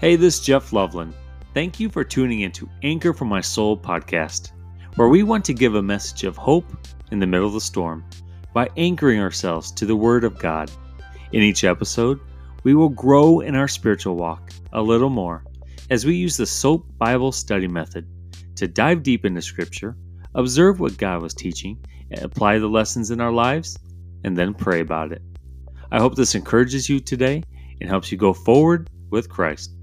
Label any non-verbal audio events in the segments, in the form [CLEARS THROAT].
Hey, this is Jeff Loveland. Thank you for tuning into Anchor for My Soul podcast, where we want to give a message of hope in the middle of the storm by anchoring ourselves to the Word of God. In each episode, we will grow in our spiritual walk a little more as we use the SOAP Bible study method to dive deep into Scripture, observe what God was teaching, apply the lessons in our lives, and then pray about it. I hope this encourages you today and helps you go forward with Christ.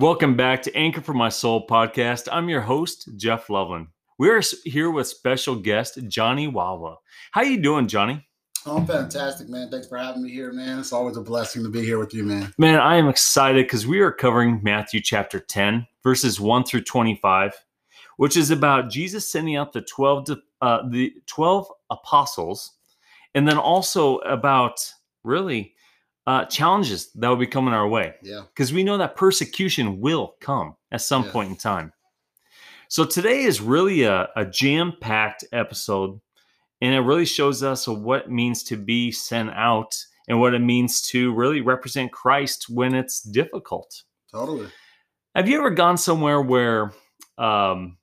Welcome back to Anchor for My Soul podcast. I'm your host, Jeff Loveland. We're here with special guest Johnny Wawa. How you doing, Johnny? Oh, I'm fantastic, man. Thanks for having me here, man. It's always a blessing to be here with you, man. Man, I am excited because we are covering Matthew chapter 10, verses 1 through 25, which is about Jesus sending out the 12 uh, the 12 apostles, and then also about really uh, challenges that will be coming our way. Yeah. Because we know that persecution will come at some Yeah. point in time. So today is really a, a jam packed episode, and it really shows us what it means to be sent out and what it means to really represent Christ when it's difficult. Totally. Have you ever gone somewhere where um,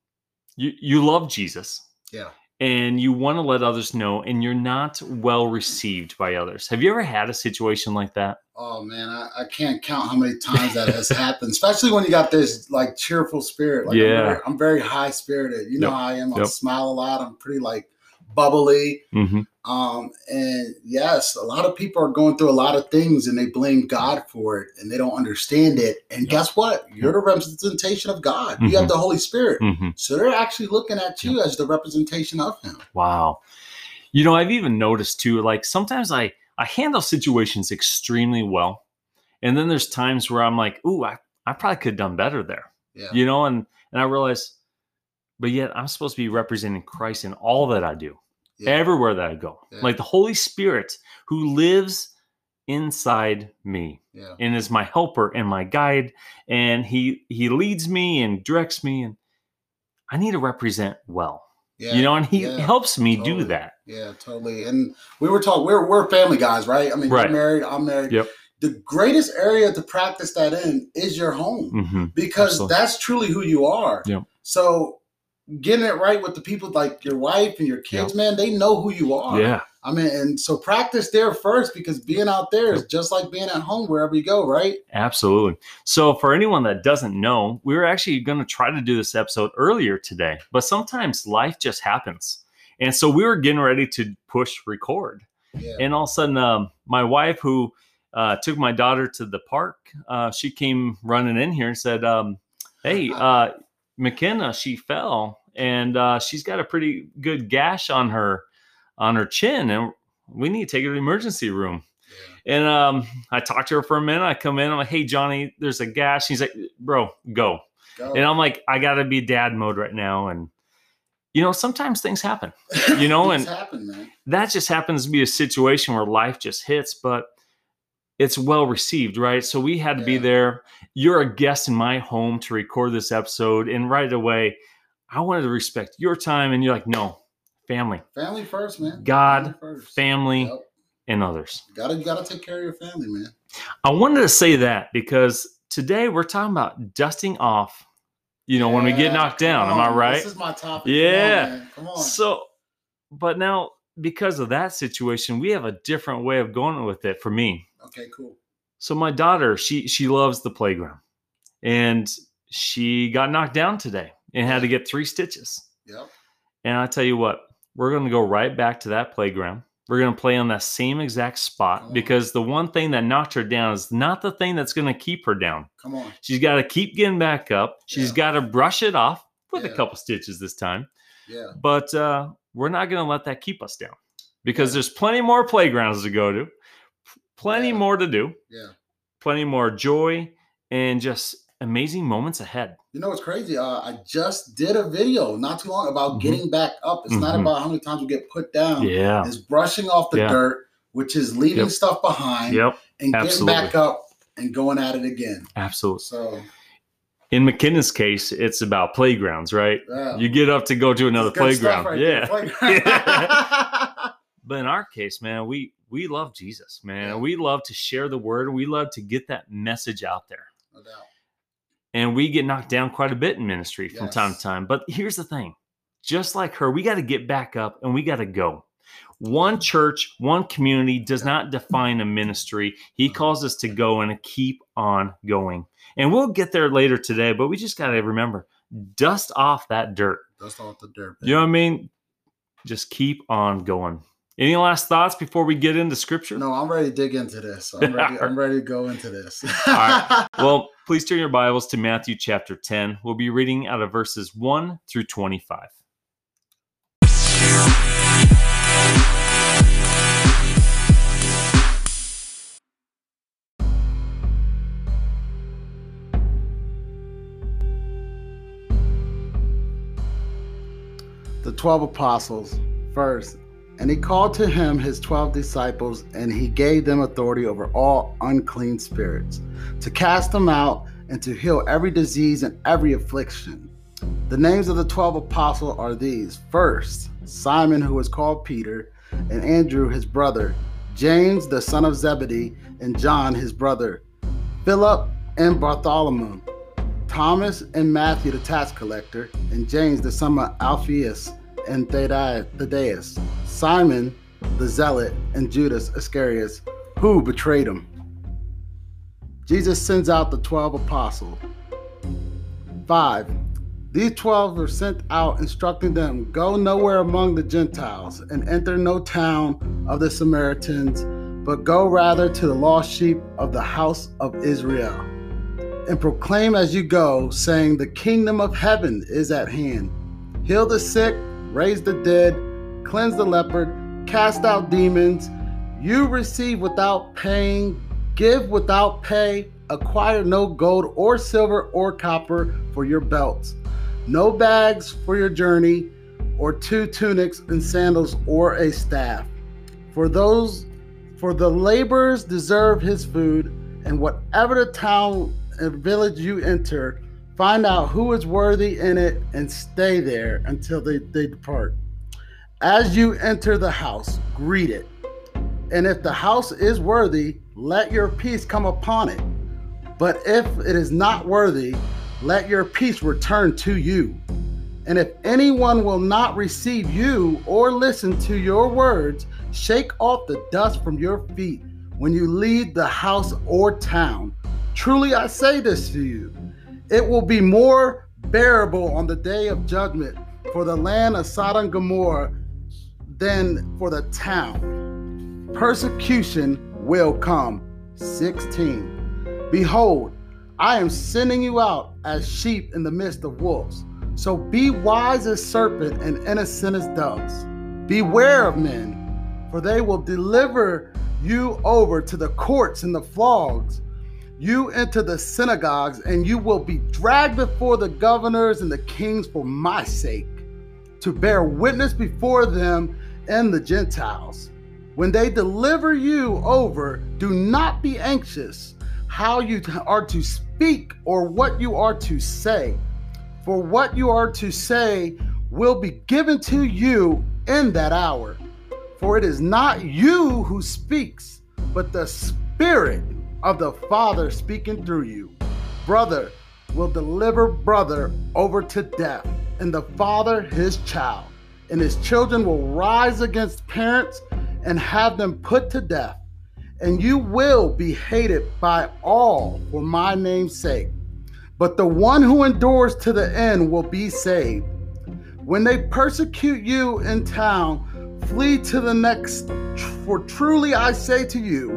you, you love Jesus? Yeah. And you want to let others know and you're not well received by others. Have you ever had a situation like that? Oh man, I, I can't count how many times that has happened, especially when you got this like cheerful spirit. Like Yeah. I'm very, I'm very high spirited. You know Yep. how I am. I Yep. smile a lot. I'm pretty like bubbly. Mm-hmm. Um, and yes, a lot of people are going through a lot of things and they blame God for it and they don't understand it. And Yep. guess what? You're the representation of God. You Mhm. have the Holy Spirit. Mm-hmm. So they're actually looking at you as the representation of Him. Wow. You know, I've even noticed too, like sometimes I, I handle situations extremely well. And then there's times where I'm like, ooh, I, I probably could have done better there. Yeah. You know, and and I realize, but yet I'm supposed to be representing Christ in all that I do. Yeah. everywhere that I go. Yeah. Like the Holy Spirit who lives inside me Yeah. and is my helper and my guide and he he leads me and directs me and I need to represent well. Yeah. You know, and he yeah, helps me do that. Yeah, totally. And we were talking, we're, we're family guys, right? I mean, Right. you're married, I'm married. Yep. The greatest area to practice that in is your home hmm because Absolutely. that's truly who you are. Yep. So getting it right with the people like your wife and your kids, man, they know who you are. Yeah. I mean, and so practice there first because being out there is just like being at home wherever you go, right? Absolutely. So, for anyone that doesn't know, we were actually going to try to do this episode earlier today, but sometimes life just happens. And so we were getting ready to push record. Yeah. And all of a sudden, um, my wife, who uh, took my daughter to the park, uh, she came running in here and said, um, Hey, [LAUGHS] uh, McKenna, she fell and uh, she's got a pretty good gash on her on her chin, and we need to take her to the emergency room. And um, I talked to her for a minute. I come in, I'm like, "Hey, Johnny, there's a gash." He's like, "Bro, go." Go. And I'm like, "I gotta be dad mode right now." And you know, sometimes things happen. you know, [LAUGHS] and- happen. That just happens to be a situation where life just hits, but it's well received, right? So we had to be there. You're a guest in my home to record this episode, and right away, I wanted to respect your time, and you're like, "No, family, Family first, man. God, Family first. family, Yep. and others." Gotta gotta take care of your family, man. I wanted to say that because today we're talking about dusting off, you know, when we get knocked down. Am I right? This is my topic. Come on, Yeah. Come on. So, but now because of that situation, we have a different way of going with it for me. Okay, cool. So my daughter, she she loves the playground, and she got knocked down today and had to get three stitches. Yep. And I tell you what, we're going to go right back to that playground. We're going to play on that same exact spot Come on. because the one thing that knocked her down is not the thing that's going to keep her down. Come on. She's got to keep getting back up. She's Yeah. got to brush it off with a couple stitches this time. Yeah. But uh, we're not going to let that keep us down because Yeah. there's plenty more playgrounds to go to, plenty Yeah. more to do, Yeah. plenty more joy, and just amazing moments ahead. You know what's crazy? Uh, I just did a video not too long about Mhm. getting back up. It's not Mhm. about how many times we get put down. Yeah. It's brushing off the Yeah. dirt, which is leaving Yep. stuff behind Yep. and absolutely. getting back up and going at it again. Absolutely. So In McKenna's case, it's about playgrounds, right? Yeah. You get up to go to another It's good stuff playground. right yeah. there, playground. [LAUGHS] But in our case, man, we we love Jesus, man. Yeah. We love to share the word. We love to get that message out there. no doubt. And we get knocked down quite a bit in ministry from time to time. But here's the thing. Just like her, we got to get back up and we got to go. One church, one community does not define a ministry. He calls us to go and keep on going. And we'll get there later today, but we just got to remember dust off that dirt. That's all the dirt. You know what I mean? Just keep on going. Any last thoughts before we get into scripture? No, I'm ready to dig into this. I'm ready. [LAUGHS] I'm ready to go into this. right. [LAUGHS] Well, please turn your Bibles to Matthew chapter 10. We'll be reading out of verses 1 through 25. the 12 apostles first. And he called to him his 12 disciples, and he gave them authority over all unclean spirits, to cast them out and to heal every disease and every affliction. The names of the 12 apostles are these First, Simon, who was called Peter, and Andrew, his brother, James, the son of Zebedee, and John, his brother, Philip and Bartholomew, Thomas and Matthew, the tax collector, and James, the son of Alphaeus and Thaddeus, Simon the zealot, and Judas Iscariot, who betrayed him. Jesus sends out the 12 apostles. 5. These 12 were sent out, instructing them, Go nowhere among the Gentiles, and enter no town of the Samaritans, but go rather to the lost sheep of the house of Israel and proclaim as you go, saying, The kingdom of heaven is at hand. Heal the sick, raise the dead, cleanse the leopard, cast out demons. You receive without paying, give without pay, acquire no gold or silver or copper for your belts, no bags for your journey, or two tunics and sandals or a staff. For those for the laborers deserve his food, and whatever the town and village you enter, find out who is worthy in it and stay there until they, they depart. As you enter the house, greet it. And if the house is worthy, let your peace come upon it. But if it is not worthy, let your peace return to you. And if anyone will not receive you or listen to your words, shake off the dust from your feet when you leave the house or town. Truly I say this to you it will be more bearable on the day of judgment for the land of Sodom and Gomorrah than for the town. Persecution will come. 16. Behold, I am sending you out as sheep in the midst of wolves. So be wise as serpent and innocent as doves. Beware of men, for they will deliver you over to the courts and the flogs. You enter the synagogues, and you will be dragged before the governors and the kings for my sake, to bear witness before them and the Gentiles. When they deliver you over, do not be anxious how you are to speak or what you are to say. For what you are to say will be given to you in that hour. For it is not you who speaks, but the Spirit of the Father speaking through you. Brother will deliver brother over to death, and the father his child. And his children will rise against parents and have them put to death. And you will be hated by all for my name's sake. But the one who endures to the end will be saved. When they persecute you in town, flee to the next. For truly I say to you,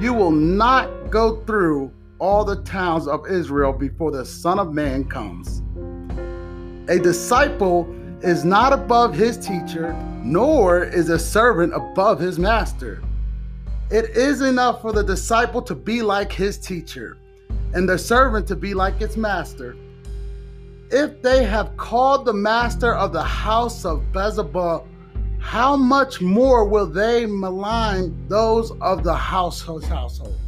you will not go through all the towns of Israel before the Son of Man comes. A disciple is not above his teacher, nor is a servant above his master. It is enough for the disciple to be like his teacher, and the servant to be like its master. If they have called the master of the house of Beelzebub, how much more will they malign those of the household household?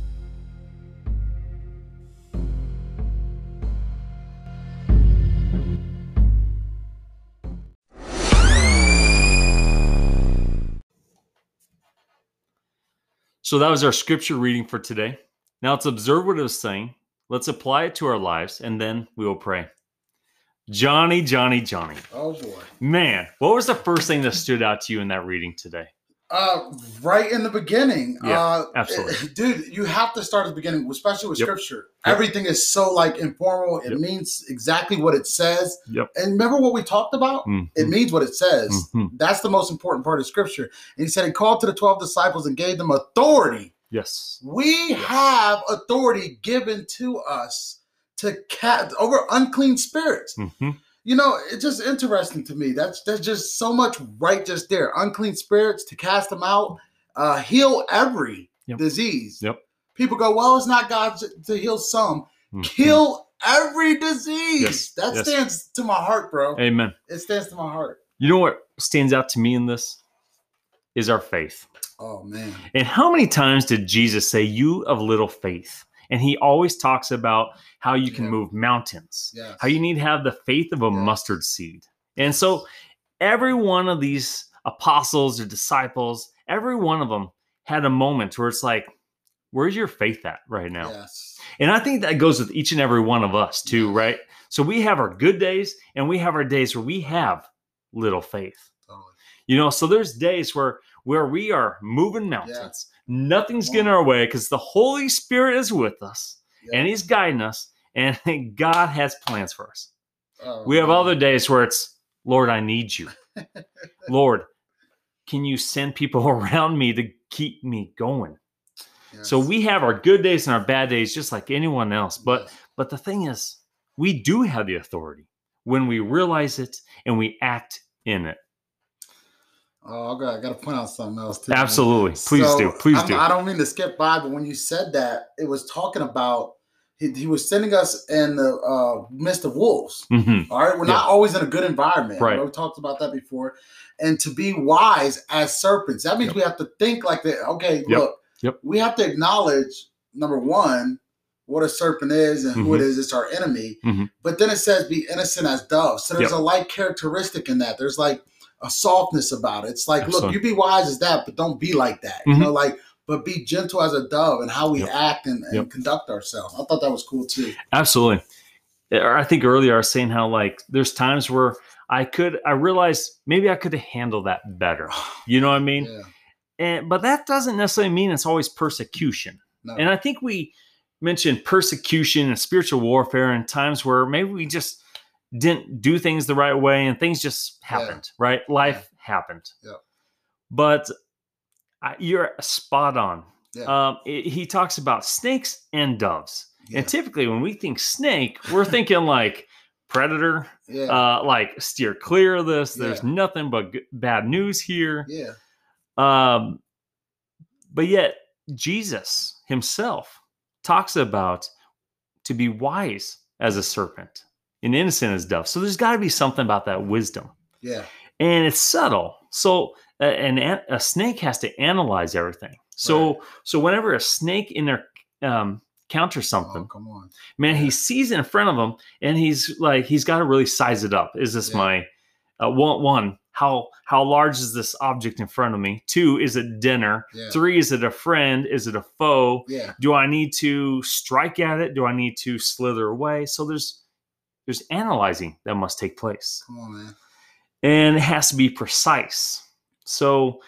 So that was our scripture reading for today. Now let's observe what it was saying. Let's apply it to our lives, and then we will pray. Johnny, Johnny, Johnny. Oh boy. Man, what was the first thing that stood out to you in that reading today? Uh, right in the beginning. Yeah, uh, absolutely. Dude, you have to start at the beginning, especially with Yep. scripture. Yep. Everything is so like informal. It Yep. means exactly what it says. Yep. And remember what we talked about? Mhm. It means what it says. Mhm. That's the most important part of scripture. And he said he called to the 12 disciples and gave them authority. Yes. We have authority given to us to cat over unclean spirits. hmm You know, it's just interesting to me. That's there's just so much right just there. Unclean spirits to cast them out, uh, heal every Yep. disease. Yep. People go, well, it's not God to, heal some. Mhm. Kill every disease. Yes, That yes. stands to my heart, bro. Amen. It stands to my heart. You know what stands out to me in this is our faith. Oh man. And how many times did Jesus say, You of little faith? And he always talks about how you can Yeah. move mountains, Yes. how you need to have the faith of a Yes. mustard seed. And so every one of these apostles or disciples, every one of them had a moment where it's like, Where's your faith at right now? Yes. And I think that goes with each and every one of us too, Yes. right? So we have our good days and we have our days where we have little faith. Totally. You know, so there's days where where we are moving mountains. Nothing's getting our way because the Holy Spirit is with us Yeah. and He's guiding us, and [LAUGHS] God has plans for us. Oh, We have man. other days where it's, Lord, I need you. [LAUGHS] Lord, can you send people [LAUGHS] around me to keep me going? So we have our good days and our bad days just like anyone else. But Yes. but the thing is, we do have the authority when we realize it and we act in it. Oh, I got, I got to point out something else too. Absolutely. Please So, do. Please I'm- do. I don't mean to skip by, but when you said that, it was talking about he, he was sending us in the uh, midst of wolves. Mhm. All right, we're not always in a good environment. Right. We talked about that before. And to be wise as serpents, that means Yep. we have to think like that. Okay, Yep. look, Yep. we have to acknowledge number one what a serpent is and who it Mhm. is. It's our enemy. Mhm. But then it says be innocent as doves. So there's a like characteristic in that. There's like a softness about it. It's like, look, you be wise as that, but don't be like that. You Mhm. know, like, but be gentle as a dove and how we Yep. act and, and Yep. conduct ourselves. I thought that was cool too. Absolutely. I think earlier I was saying how like there's times where I could I realized maybe I could handle that better. [SIGHS] You know what I mean? yeah. And but that doesn't necessarily mean it's always persecution. No. And I think we mentioned persecution and spiritual warfare in times where maybe we just didn't do things the right way and things just Yeah. happened, right? Life happened. Yeah. But I, you're spot on. Yeah. Um, it- he talks about snakes and doves. yeah. And typically, when we think snake, we're thinking like predator, yeah. uh, like steer clear of this. There's Yeah. nothing but g- bad news here. yeah. Um, but yet, Jesus himself talks about to be wise as a serpent and innocent as dove. So there's got to be something about that wisdom, Yeah. and it's subtle. So uh, an an- a snake has to analyze everything. So so whenever a snake in there um, counters something, Oh, come on. man, Yeah. he sees it in front of him, and he's like, he's got to really size it up. Is this Yeah. my uh, one? One, how how large is this object in front of me? Two, is it dinner? Yeah. Three, is it a friend? Is it a foe? Yeah. Do I need to strike at it? Do I need to slither away? So there's there's analyzing that must take place, Come on, man. and it has to be precise. So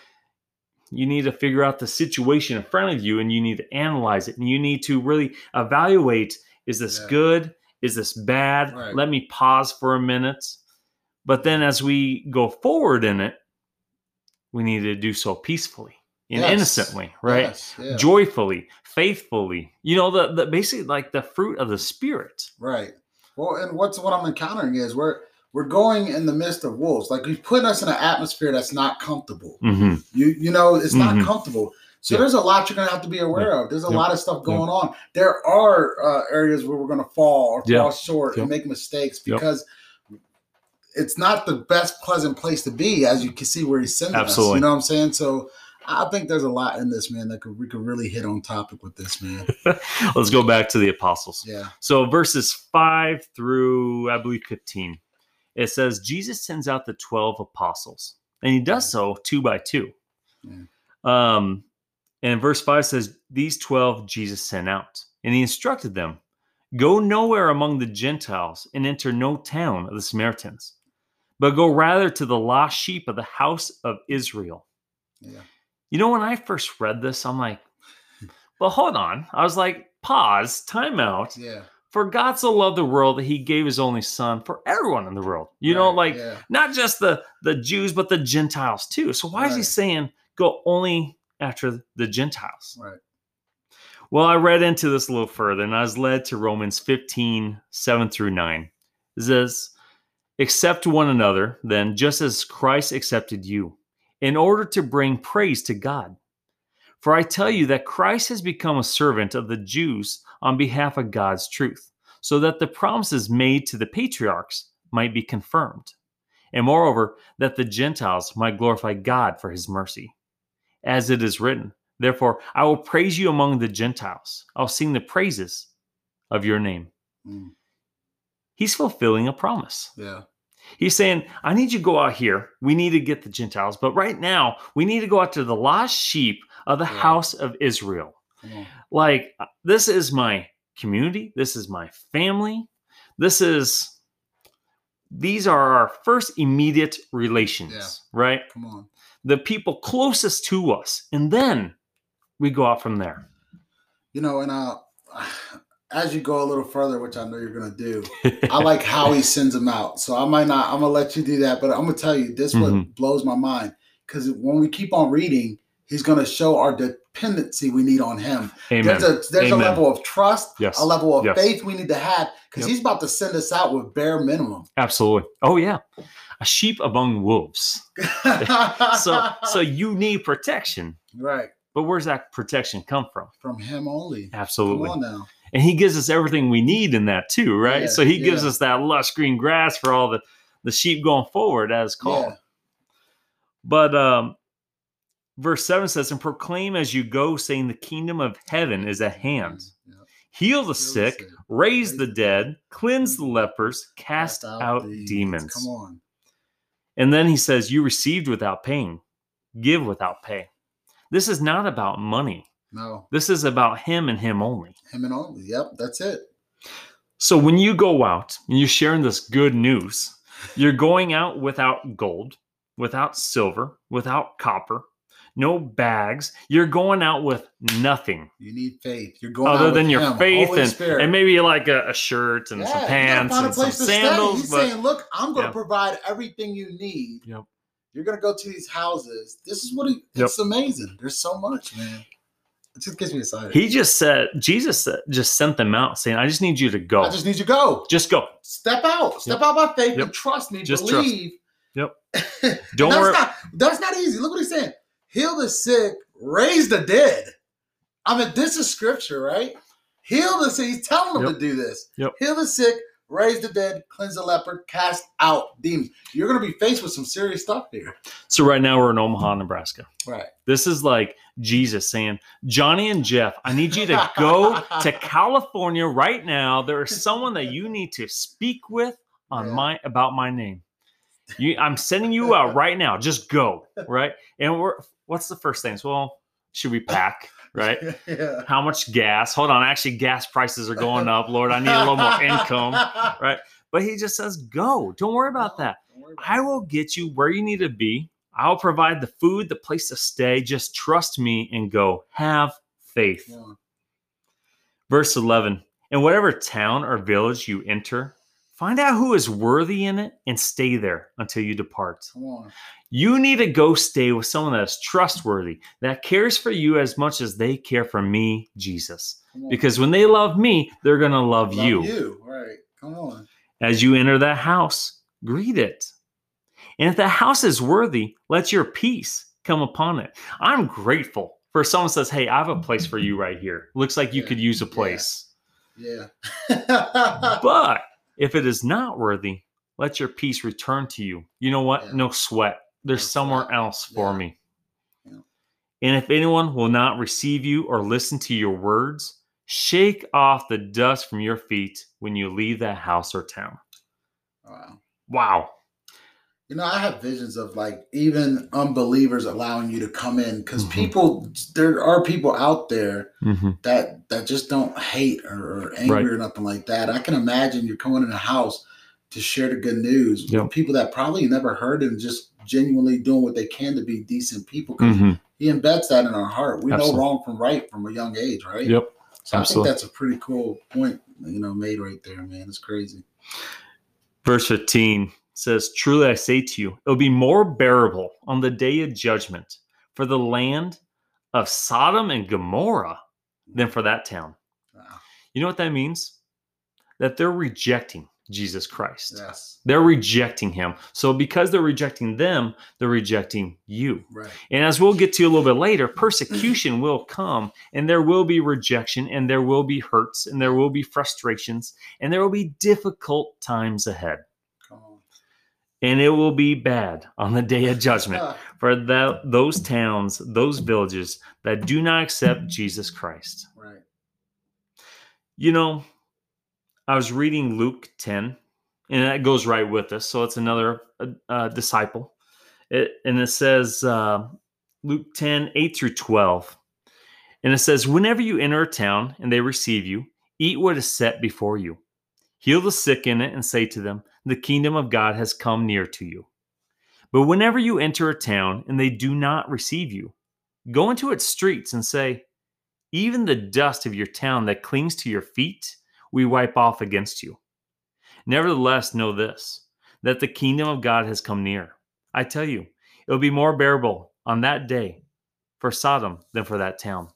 you need to figure out the situation in front of you and you need to analyze it and you need to really evaluate is this Yeah. good is this bad Right. let me pause for a minute but then as we go forward in it we need to do so peacefully and Yes. innocently right Yes, yeah. joyfully faithfully you know the, the basically like the fruit of the spirit Right. Well, and what's what I'm encountering is we're we're going in the midst of wolves. Like he's putting us in an atmosphere that's not comfortable. hmm You you know, it's Mhm. not comfortable. So Yeah. there's a lot you're gonna have to be aware of. There's a Yep. lot of stuff going on. There are uh, areas where we're gonna fall or Yeah. fall short and make mistakes because it's not the best pleasant place to be, as you can see where he's sending us. You know what I'm saying? So I think there's a lot in this, man, that could we could really hit on topic with this, man. [LAUGHS] let's go back to the apostles Yeah. So verses 5 through I believe 15. It says Jesus sends out the 12 apostles. And he does so two by two. Yeah. Um And verse 5 says, These 12 Jesus sent out, and he instructed them Go nowhere among the Gentiles and enter no town of the Samaritans, but go rather to the lost sheep of the house of Israel. Yeah. You know, when I first read this, I'm like, hmm. well, hold on. I was like, pause, time out. Yeah. For God so loved the world that he gave his only son for everyone in the world. You know, like yeah. not just the the Jews, but the Gentiles too. So why is he saying go only after the Gentiles? Right. Well, I read into this a little further and I was led to Romans 15, 7 through 9. It says, Accept one another, then, just as Christ accepted you, in order to bring praise to God. For I tell you that Christ has become a servant of the Jews on behalf of God's truth, so that the promises made to the patriarchs might be confirmed, and moreover, that the Gentiles might glorify God for his mercy. As it is written, Therefore, I will praise you among the Gentiles. I'll sing the praises of your name. Mm. He's fulfilling a promise. Yeah. He's saying, I need you to go out here. We need to get the Gentiles. But right now, we need to go out to the lost sheep of the Yeah. house of Israel. On. Like, uh, this is my community. This is my family. This is, these are our first immediate relations, Yeah. right? Come on. The people closest to us. And then we go out from there. You know, and uh, [SIGHS] as you go a little further, which I know you're gonna do, [LAUGHS] I like how he sends them out. So I might not. I'm gonna let you do that, but I'm gonna tell you this. What Mhm. blows my mind because when we keep on reading, he's gonna show our dependency we need on him. Amen. There's a there's Amen. a level of trust, Yes. a level of Yes. faith we need to have because Yep. he's about to send us out with bare minimum. Absolutely. Oh, yeah. A sheep among wolves. [LAUGHS] So, so you need protection. right But where's that protection come from? from him only. Absolutely. Come on now. And he gives us everything we need in that too right? Yeah, so he gives yeah. us that lush green grass for all the the sheep going forward as called. Yeah. but um verse 7 says and proclaim as you go saying the kingdom of heaven is at hand. Yeah. heal the Heal the sick sick, raise the the dead cleanse the lepers cast out demons. Come on. and then he says you received without paying. Give without pay this is not about money No, this is about him and him only him and only. Yep, that's it. So when you go out and you're sharing this good news, you're going out without gold, without silver, without copper, no bags. You're going out with nothing You need faith. You're going other out than with your him, faith Holy and, Spirit. and maybe like a, a shirt and Yeah, some pants and some place to stay. sandals. He's But saying, "Look, I'm going to Yeah. provide everything you need. Yep. You're going to go to these houses. This is what he, Yep. it's amazing. There's so much, man. It just gets me excited. he just said, Jesus said, just sent them out saying, I just need you to go. I just need you to go. just go. Step out. Step out by faith Yep. and trust me. Just trust. Yep. [LAUGHS] Don't that's worry. Not, that's not easy. Look what he's saying. Heal the sick, raise the dead. I mean, this is scripture, right? Heal the sick. He's telling them Yep. to do this. Yep. Heal the sick, raise the dead, cleanse the leper, cast out demons. You're going to be faced with some serious stuff here. So right now we're in Omaha, Nebraska. Right. This is like Jesus saying, Johnny and Jeff, I need you to go [LAUGHS] to California right now. There is someone that you need to speak with on Yeah. my about my name. You, I'm sending you out right now. Just go, [LAUGHS] right? And we're what's the first thing? So, well, should we pack, right? [LAUGHS] yeah. How much gas? Hold on, actually, gas prices are going up. Lord, I need a little more [LAUGHS] income, right? But he just says, go. Don't worry about uh-huh. that. Worry about I will get you where you need to be. I'll provide the food, the place to stay. Just trust me and go. Have faith. On. Verse 11 In whatever town or village you enter, find out who is worthy in it and stay there until you depart. Come on. You need to go stay with someone that is trustworthy, that cares for you as much as they care for me, Jesus. Because when they love me, they're going to love, Love you. you. Right. Come on. As you enter that house, greet it. And if the house is worthy, let your peace come upon it. I'm grateful for someone says, Hey, I have a place for you right here. Looks like you Yeah, could use a yeah. place. Yeah. [LAUGHS] But if it is not worthy, let your peace return to you. You know what? Yeah. No sweat. There's No somewhere sweat. else for Yeah. me. Yeah. And if anyone will not receive you or listen to your words, shake off the dust from your feet when you leave that house or town. wow. Wow. You know, I have visions of like even unbelievers allowing you to come in because Mhm. people, there are people out there Mm-hmm. that that just don't hate or, or angry Right. or nothing like that. I can imagine you're coming in a house to share the good news Yep. with people that probably never heard and just genuinely doing what they can to be decent people. 'cause Mm-hmm. He embeds that in our heart. We Absolutely. know wrong from right from a young age, right? Yep. So I think that's a pretty cool point, you know, made right there, man. It's crazy. Verse 15 says, Truly I say to you, it will be more bearable on the day of judgment for the land of Sodom and Gomorrah than for that town. Wow. You know what that means? That they're rejecting Jesus Christ. Yes. They're rejecting him. So because they're rejecting them, they're rejecting you. Right. And as we'll get to a little bit later, persecution [CLEARS THROAT] will come and there will be rejection and there will be hurts and there will be frustrations and there will be difficult times ahead. And it will be bad on the day of [LAUGHS] judgment for that, those towns, those villages that do not accept Jesus Christ. right. You know, I was reading Luke 10, and that goes right with this. So it's another uh, uh, disciple. It, and it says, uh, Luke 10, 8 through 12. And it says, Whenever you enter a town and they receive you, eat what is set before you. Heal the sick in it and say to them, The kingdom of God has come near to you. But whenever you enter a town and they do not receive you, go into its streets and say, Even the dust of your town that clings to your feet, we wipe off against you. Nevertheless, know this that the kingdom of God has come near. I tell you, it will be more bearable on that day for Sodom than for that town.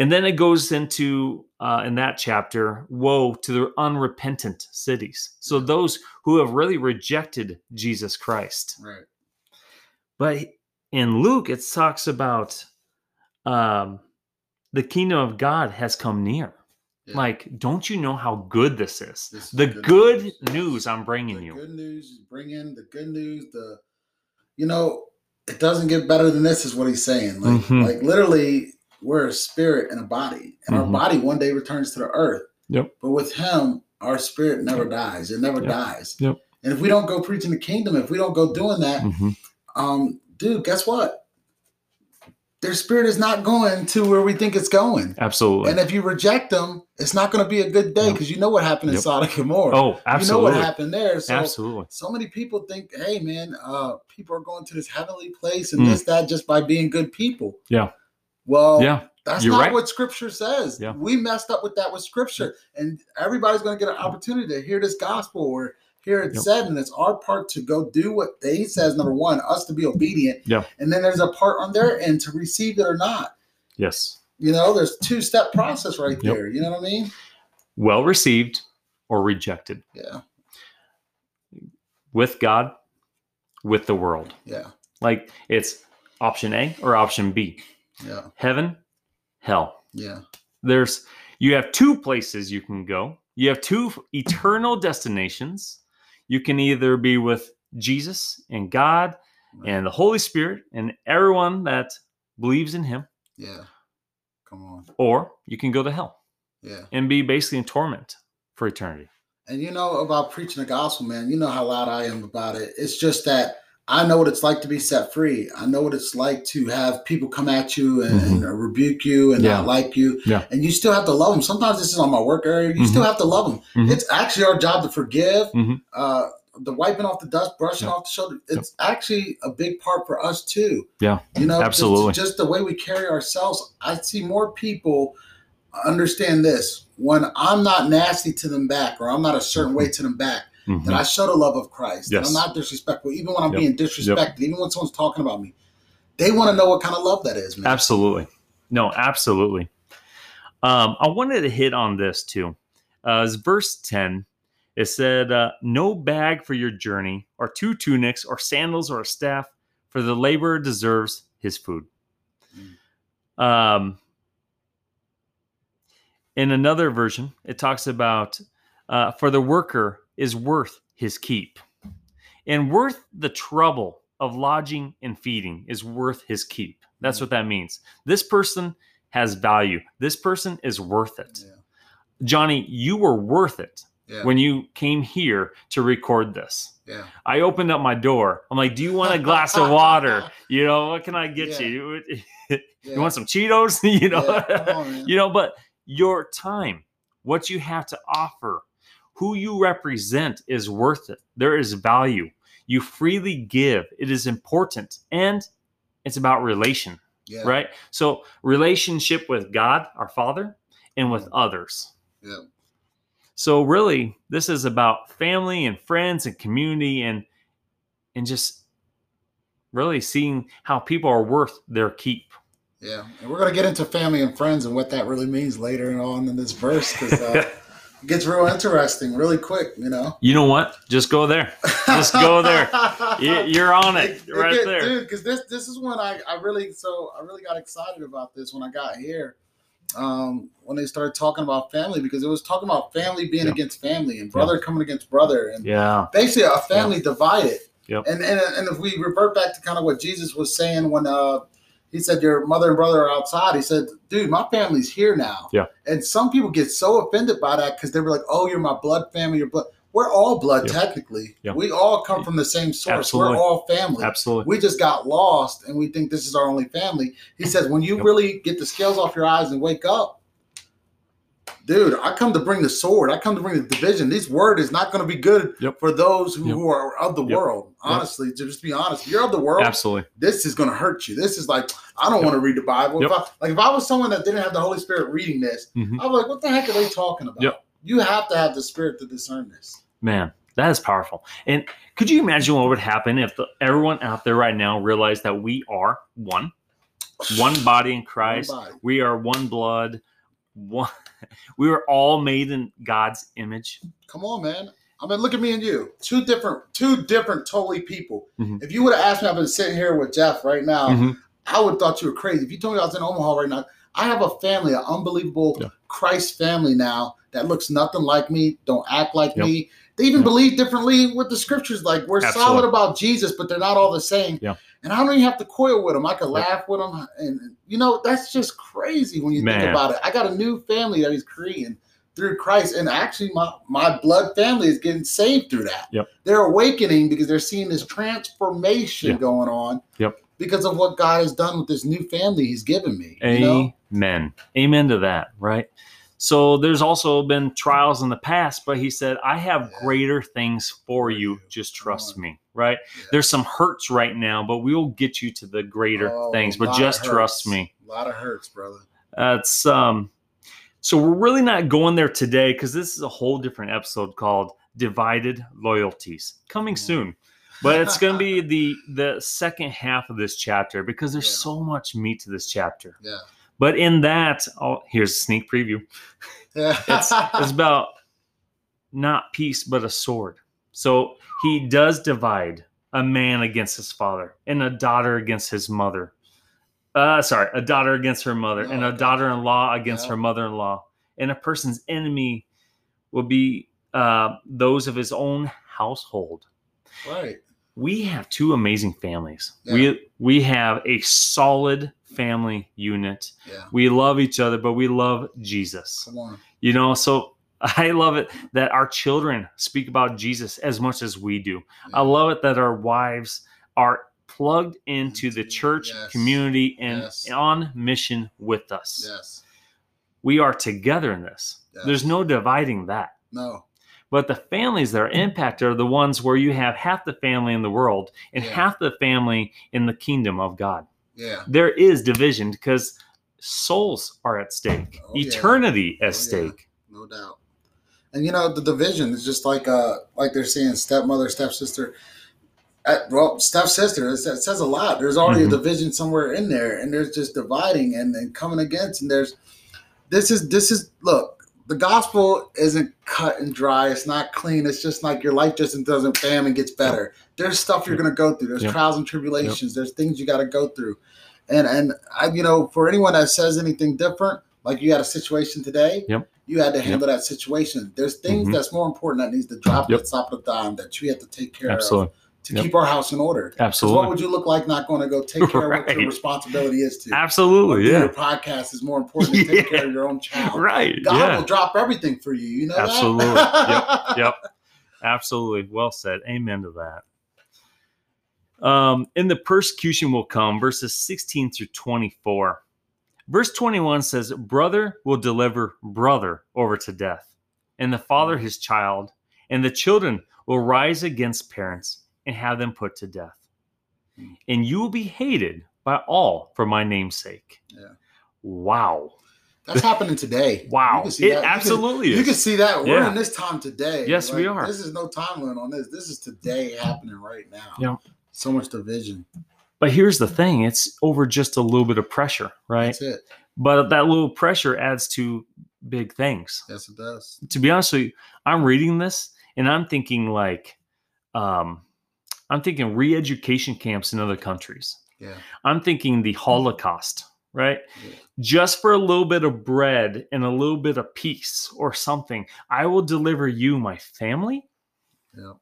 And then it goes into, uh, in that chapter, woe to the unrepentant cities. So those who have really rejected Jesus Christ. Right. But in Luke, it talks about um, the kingdom of God has come near. Yeah. Like, don't you know how good this is? This is the good good news. news I'm bringing the you. good news bring in the good news the you know it doesn't get better than this is what he's saying like Mhm. like literally we're a spirit and a body and Mhm. our body one day returns to the earth Yep. but with him our spirit never dies it never Yep. dies Yep. and if we don't go preaching the kingdom if we don't go doing that Mhm. um dude guess what their spirit is not going to where we think it's going Absolutely. and if you reject them it's not going to be a good day Yep. because you know what happened in Yep. Sodom and Gomorrah oh, absolutely. you know what happened there so absolutely. so many people think, hey man, uh, people are going to this heavenly place and Mm. this, that just by being good people. Yeah. Well, Yeah. that's you're not right. what scripture says. Yeah. We messed up with that with scripture. And everybody's going to get an opportunity to hear this gospel or hear it Yep. said. And it's our part to go do what he says, number one, us to be obedient. Yeah. And then there's a part on their end to receive it or not. Yes. You know, there's two step process right Yep. there. You know what I mean? Well received or rejected Yeah. with God, with the world. Yeah. Like it's option A or option B. Yeah. Heaven, hell. Yeah. There's you have two places you can go. You have two eternal destinations. You can either be with Jesus and God and the Holy Spirit and everyone that believes in him, Yeah. Come on. or you can go to hell Yeah. and be basically in torment for eternity. And you know about preaching the gospel, man. You know how loud I am about it. It's just that I know what it's like to be set free. I know what it's like to have people come at you and, Mhm. and rebuke you and Yeah. not like you. Yeah. And you still have to love them. Sometimes this is on my work area. You still have to love them. Mhm. It's actually our job to forgive. Mhm. Uh, the wiping off the dust, brushing Yeah. off the shoulder. It's actually a big part for us too. Yeah. You know, just- Absolutely. just the way we carry ourselves. I see more people understand this when I'm not nasty to them back or I'm not a certain way to them back, Mhm. that I show the love of Christ. Yes. I'm not disrespectful, even when I'm Yep. being disrespected, even when someone's talking about me. They want to know what kind of love that is, man. Absolutely. No, absolutely. Um, I wanted to hit on this too. Uh, it's verse 10. It said, uh, No bag for your journey, or two tunics, or sandals, or a staff, for the laborer deserves his food. Um, in another version, it talks about, uh, For the worker is worth his keep. And worth the trouble of lodging and feeding is worth his keep. That's mm-hmm. what that means. This person has value. This person is worth it. Yeah. Johnny, you were worth it Yeah. when you came here to record this. Yeah. I opened up my door. I'm like, "Do you want a glass of water? [LAUGHS] You know, what can I get Yeah. you? [LAUGHS] You want some Cheetos? [LAUGHS] you know, on, you know. But your time, what you have to offer, who you represent, is worth it. There is value. You freely give. It is important, and it's about relation, Yeah. right? So relationship with God, our Father, and with others. Yeah. So really, this is about family and friends and community and and just really seeing how people are worth their keep. Yeah, and we're gonna get into family and friends and what that really means later on in this verse because uh, [LAUGHS] gets real interesting really quick. You know, You know what? Just go there. Just go there. [LAUGHS] You- You're on it, right get- there. dude. Because this this is when I I really so I really got excited about this when I got here. Um, when they started talking about family, because it was talking about family being Yeah. against family and brother coming against brother, and Yeah. basically a family divided. Yep. And, and and if we revert back to kind of what Jesus was saying when uh he said your mother and brother are outside, he said, "Dude, my family's here now." Yeah. And some people get so offended by that because they were like, "Oh, you're my blood family. Your blood." We're all blood Yep. technically. Yep. We all come from the same source. Absolutely. We're all family. Absolutely. We just got lost and we think this is our only family. He says, when you Yep. really get the scales off your eyes and wake up, dude, I come to bring the sword. I come to bring the division. This word is not going to be good Yep. for those who, Yep. who are of the Yep. world. Honestly, to just be honest, if you're of the world. Absolutely. This is going to hurt you. This is like I don't want to read the Bible. If I, like if I was someone that didn't have the Holy Spirit reading this, Mhm. I'm like, what the heck are they talking about? You have to have the Spirit to discern this. Man, that is powerful. And could you imagine what would happen if the, everyone out there right now realized that we are one, one body in Christ. Body. We are one blood. One. We were all made in God's image. Come on, man. I mean, look at me and you. Two different, two different, totally people. Mhm. If you would have asked me, I've been sitting here with Jeff right now. Mhm. I would have thought you were crazy. If you told me I was in Omaha right now, I have a family, an unbelievable Yeah. Christ family now that looks nothing like me, don't act like Yep. me. They even Yep. believe differently with the scriptures. Like we're Absolutely. solid about Jesus, but they're not all the same. Yeah. And I don't even have to coil with them. I could laugh with them, and you know that's just crazy when you Man. think about it. I got a new family that He's creating through Christ, and actually my my blood family is getting saved through that. Yep. They're awakening because they're seeing this transformation Yeah. going on. Yep. Because of what God has done with this new family He's given me. You know? Amen. Amen to that, right? So there's also been trials in the past, but he said, I have Yeah. greater things for you. Just trust me, right? Yeah. There's some hurts right now, but we will get you to the greater Oh, things. But just trust me. A lot of hurts, brother. That's um so we're really not going there today because this is a whole different episode called Divided Loyalties coming Mm. soon. But it's gonna be [LAUGHS] the the second half of this chapter because there's Yeah. so much meat to this chapter. Yeah. But in that, oh, here's a sneak preview. It's [LAUGHS] it's about not peace but a sword. So he does divide a man against his father and a daughter against his mother. Uh sorry, a daughter against her mother and Oh, a daughter-in-law against Yeah. her mother-in-law. And a person's enemy will be uh, those of his own household. right. We have two amazing families. Yeah. We we have a solid family unit. Yeah. We love each other, but we love Jesus. Come on. You know, so I love it that our children speak about Jesus as much as we do. I love it that our wives are plugged into the church Yes. community and Yes. on mission with us. Yes. We are together in this. Yes. There's no dividing that. No. But the families that are impacted are the ones where you have half the family in the world and Yeah. half the family in the kingdom of God. Yeah. There is division because souls are at stake, Oh, yeah. eternity at Oh, yeah. stake. No doubt. And you know the division is just like uh like they're saying stepmother stepsister. Uh, well, stepsister it says, it says a lot. There's already Mhm. a division somewhere in there, and there's just dividing and, and coming against. And there's this is this is look. The gospel isn't cut and dry. It's not clean. It's just like your life just doesn't bam and gets better. There's stuff you're Yep. going to go through. There's Yep. trials and tribulations. There's things you got to go through. And and I, you know, for anyone that says anything different, like you had a situation today, Yep. you had to handle that situation. There's things Mhm. that's more important that needs to drop Yep. at the top of the dime that you have to take care of Absolutely. To Yep. keep our house in order. Absolutely. What would you look like not going to go take care of what your responsibility is to? Absolutely. Yeah. Your podcast is more important to [LAUGHS] take Yeah. care of your own child. Right. God yeah. will drop everything for you. You know Absolutely. that? [LAUGHS] Yep. Absolutely. Well said. Amen to that. Um, and the persecution will come, verses 16 through 24. Verse 21 says, Brother will deliver brother over to death, and the father his child, and the children will rise against parents and have them put to death. And you will be hated by all for my name's sake. Yeah. Wow. That's happening today. Wow. You can see It that. You can- absolutely You can see that. We're Yeah. in this time today. Yes, we are. This is no time limit on this. This is today happening right now. Yeah. So much division. But here's the thing it's over just a little bit of pressure, right? That's it. But that little pressure adds to big things. Yes, it does. To be honest with you, I'm reading this and I'm thinking like, um, I'm thinking re education camps in other countries. Yeah. I'm thinking the Holocaust, right? Yeah. Just for a little bit of bread and a little bit of peace or something, I will deliver you my family. Yeah.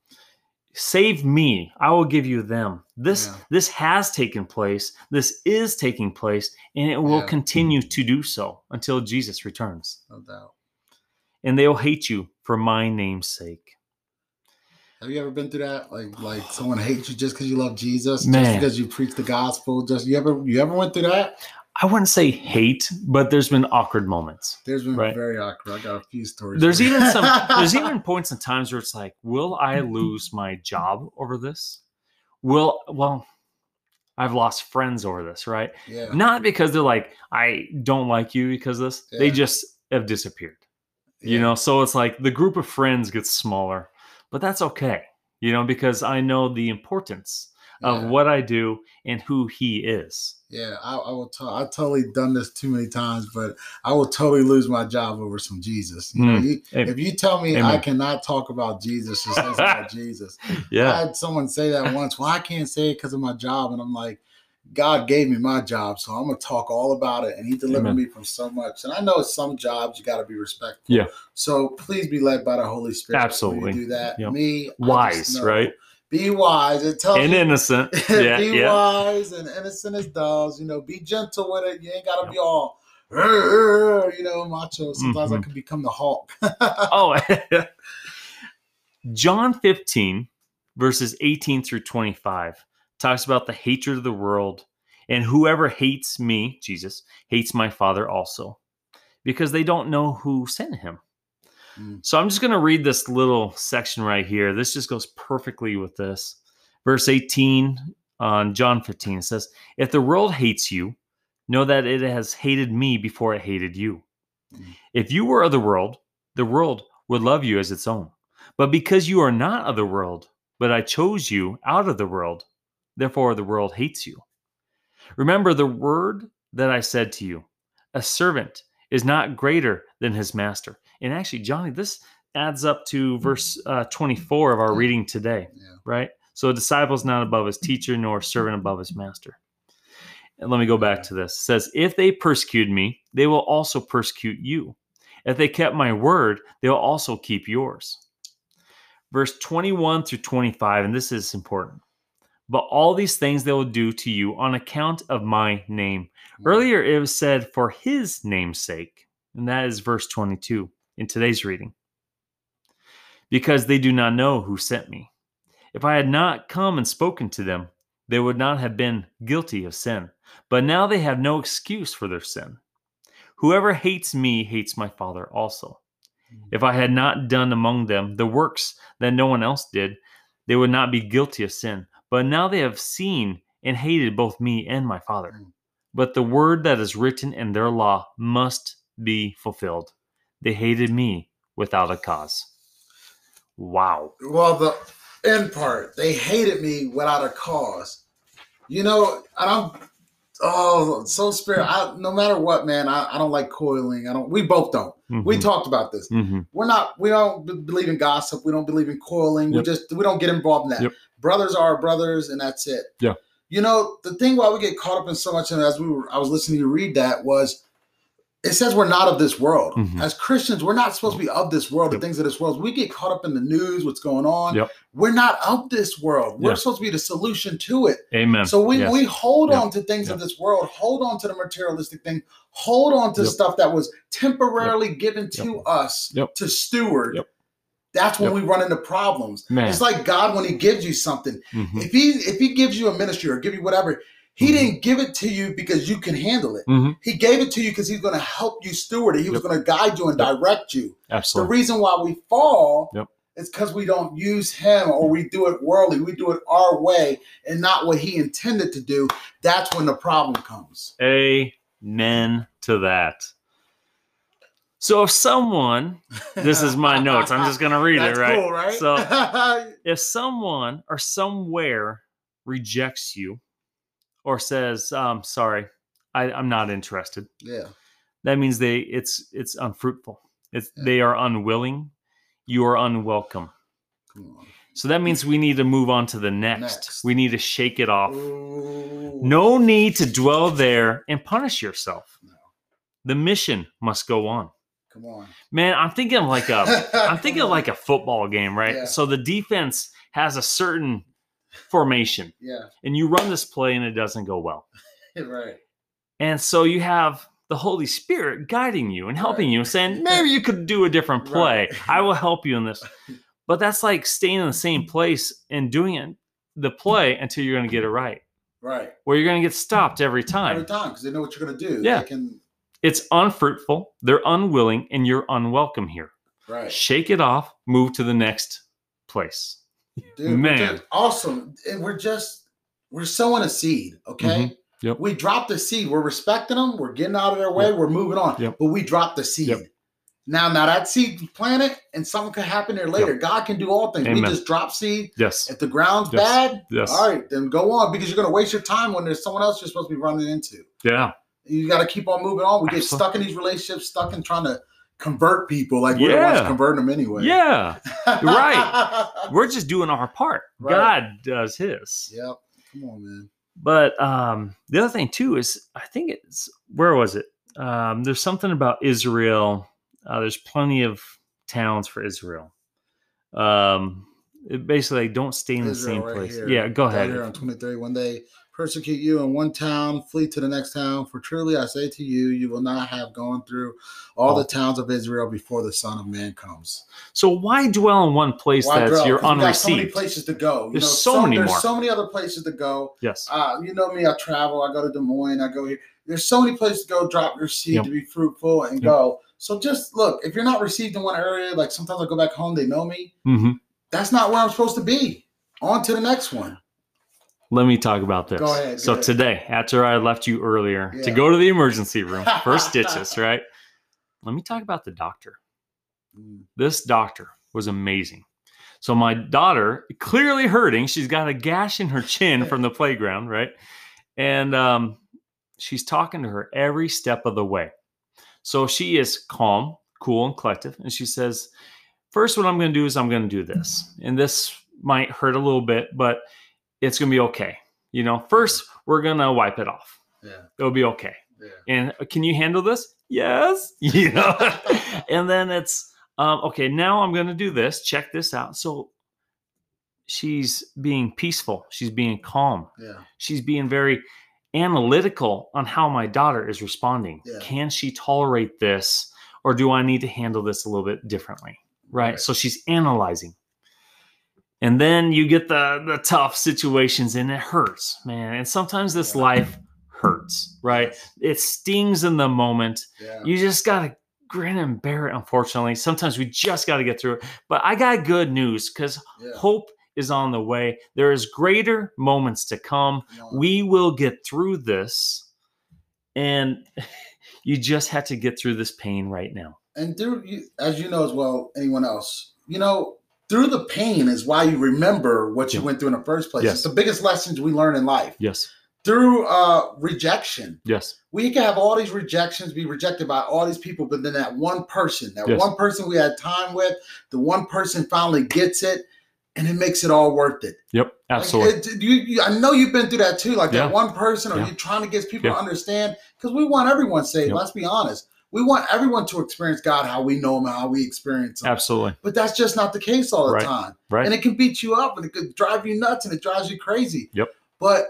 Save me, I will give you them. This Yeah. this has taken place. This is taking place, and it will continue to do so until Jesus returns. No doubt. And they will hate you for my name's sake. Have you ever been through that? Like, like someone hates you just because you love Jesus, Man. just because you preach the gospel. Just you ever, you ever went through that? I wouldn't say hate, but there's been awkward moments. There's been Right. very awkward. I got a few stories. There's even some there's [LAUGHS] even points and times where it's like, will I lose my job over this? Will well, I've lost friends over this, right? yeah. Not because they're like, I don't like you because of this. They just have disappeared. You know, so it's like the group of friends gets smaller, but that's okay, you know, because I know the importance of Yeah. what I do and who he is. Yeah, I, I will. T- I've totally done this too many times, but I will totally lose my job over some Jesus. You know, Mm. you, if you tell me I cannot talk about Jesus, just say about [LAUGHS] Jesus. I Yeah. had someone say that once. Well, I can't say it because of my job, and I'm like, God gave me my job, so I'm gonna talk all about it, and He delivered Amen. me from so much. And I know some jobs you got to be respectful. Yeah. So please be led by the Holy Spirit. Absolutely. you do that. Yep. Me, Wise, right? Be wise. It tells And you innocent. [LAUGHS] Yeah. be yeah. wise and innocent as doves. You know, be gentle with it. You ain't gotta Yeah. be all, you know, macho. Sometimes I Mhm. could become the Hulk. Oh, [LAUGHS] [LAUGHS] John 15, verses 18 through 25, talks about the hatred of the world. And whoever hates me, Jesus, hates my Father also, because they don't know who sent him. Mm. So I'm just going to read this little section right here. This just goes perfectly with this. Verse 18 on John 15 it says, If the world hates you, know that it has hated me before it hated you. Mm. If you were of the world, the world would love you as its own. But because you are not of the world, but I chose you out of the world, therefore the world hates you. Remember the word that I said to you a servant is not greater than his master. And actually, Johnny, this adds up to verse uh, 24 of our reading today, Yeah. right? So a disciple is not above his teacher, nor a servant above his master. And let me go back to this. It says, If they persecute me, they will also persecute you. If they kept my word, they will also keep yours. Verse 21 through 25, and this is important. But all these things they will do to you on account of my name. Hmm. Earlier it was said for his name's sake, and that is verse 22 in today's reading. Because they do not know who sent me. If I had not come and spoken to them, they would not have been guilty of sin. But now they have no excuse for their sin. Whoever hates me hates my Father also. Hmm. If I had not done among them the works that no one else did, they would not be guilty of sin. But now they have seen and hated both me and my Father. Mm. But the word that is written in their law must be fulfilled. They hated me without a cause. Wow. Well, the end part, they hated me without a cause. You know, and I'm oh so spirit. I, no matter what, man, I, I don't like coiling. I don't. We both don't. We Mhm. talked about this. Mhm. We're not. We don't believe in gossip. We don't believe in coiling. We just we don't get involved in that. Yep. Brothers are our brothers, and that's it. Yeah. You know the thing why we get caught up in so much, and as we were, I was listening to you read that was. It says we're not of this world. Mhm. As Christians, we're not supposed to be of this world, Yep. the things of this world. We get caught up in the news, what's going on. Yep. We're not of this world. We're Yeah. supposed to be the solution to it. Amen. So we, Yes. we hold Yep. on to things of this world, hold on to the materialistic thing, hold on to Yep. stuff that was temporarily given to us Yep. to steward. Yep. That's when Yep. we run into problems. Man. It's like God when He gives you something. Mhm. If He if He gives you a ministry or give you whatever, He Mhm. didn't give it to you because you can handle it. Mhm. He gave it to you because He's going to help you steward it. He was going to guide you and Yep. direct you. Absolutely. The reason why we fall Yep. is because we don't use Him or we do it worldly. We do it our way and not what He intended to do. That's when the problem comes. Amen to that. So if someone, this is my notes. I'm just gonna read [LAUGHS] That's it, right? cool, right? So [LAUGHS] if someone or somewhere rejects you or says, um, sorry, I, I'm not interested, yeah, that means they it's it's unfruitful. It's Yeah. they are unwilling, you are unwelcome. come on. So that means we need to move on to the next. Next. We need to shake it off. Ooh. No need to dwell there and punish yourself. No. The mission must go on. come on. Man, I'm thinking like a I'm thinking [LAUGHS] like a football game, right? Yeah. So the defense has a certain formation yeah, and you run this play and it doesn't go well. [LAUGHS] right. And so you have the Holy Spirit guiding you and helping Right. you and saying, [LAUGHS] maybe you could do a different play. Right. I will [LAUGHS] help you in this. But that's like staying in the same place and doing it the play until you're going to get it right. Right. Where you're going to get stopped every time. Every time because they know what you're going to do. Yeah. They can, It's unfruitful, they're unwilling, and you're unwelcome here. right. Shake it off, move to the next place. Dude, Man. awesome. And we're just, we're sowing a seed, okay? Mhm. Yep. We dropped the seed. We're respecting them. We're getting out of their way. We're moving on. Yep. But we dropped the seed. Yep. Now, now that seed planted and something could happen there later. God can do all things. We just drop seed. Yes. If the ground's Yes. bad, Yes. all right, then go on because you're going to waste your time when there's someone else you're supposed to be running into. Yeah. You got to keep on moving on. We get Absolutely. stuck in these relationships, stuck in trying to convert people. Like we're the ones Yeah. converting them anyway. Yeah. right. [LAUGHS] We're just doing our part. Right. God does his. Yep. Come on, man. But um, the other thing too is I think it's where was it? Um, there's something about Israel. Uh, there's plenty of towns for Israel. Um, it basically don't stay in the same right place. here. Yeah, go ahead. Here on 23, when they persecute you in one town, flee to the next town. For truly I say to you, you will not have gone through all Oh. the towns of Israel before the Son of Man comes. So why dwell in one place Why that's dwell? you're 'Cause we got so many unreceived? places to go. You There's know, so many there's more. so many other places to go. Yes. Uh, you know me, I travel, I go to Des Moines, I go here. There's so many places to go, drop your seed Yep. to be fruitful and Yep. go. So just look, if you're not received in one area, like sometimes I go back home, they know me. hmm That's not where I'm supposed to be. On to the next one. Let me talk about this. Go ahead, so go ahead. today, after I left you earlier to go to the emergency room [LAUGHS] first stitches, right? Let me talk about the doctor. Mm, This doctor was amazing. So my daughter, clearly hurting, she's got a gash in her chin from the playground, right? And um, she's talking to her every step of the way. So she is calm, cool, and collective. And she says, First, what I'm going to do is I'm going to do this. And this might hurt a little bit, but it's going to be okay. You know, first, we're going to wipe it off. Yeah, It'll be okay. yeah. And uh, can you handle this? Yes. [LAUGHS] You know, [LAUGHS] and then it's um, okay. Now I'm going to do this. Check this out. So she's being peaceful. She's being calm. Yeah. She's being very analytical on how my daughter is responding. Yeah. Can she tolerate this, or do I need to handle this a little bit differently? Right. Right. So she's analyzing. And then you get the the tough situations and it hurts, man. And sometimes this Yeah. life hurts, right? It stings in the moment. Yeah. You just got to grin and bear it, unfortunately. Sometimes we just got to get through it. But I got good news because yeah. hope is on the way. There is greater moments to come. We will get through this. And [LAUGHS] you just have to get through this pain right now. and through as you know as well, anyone else, you know, through the pain is why you remember what you Yeah. went through in the first place. Yes. It's the biggest lessons we learn in life. Yes. Through uh rejection. Yes. We can have all these rejections, be rejected by all these people, but then that one person, that Yes. one person we had time with, the one person finally gets it, and it makes it all worth it. Yep. Like, Absolutely. it- you, you- I know you've been through that too. Like Yeah. that one person, or Yeah. you trying to get people to understand because we want everyone saved. Let's be honest. We want everyone to experience God how we know Him, how we experience Him. Absolutely. But that's just not the case all the Right. time. Right. And it can beat you up, and it could drive you nuts, and it drives you crazy. Yep. But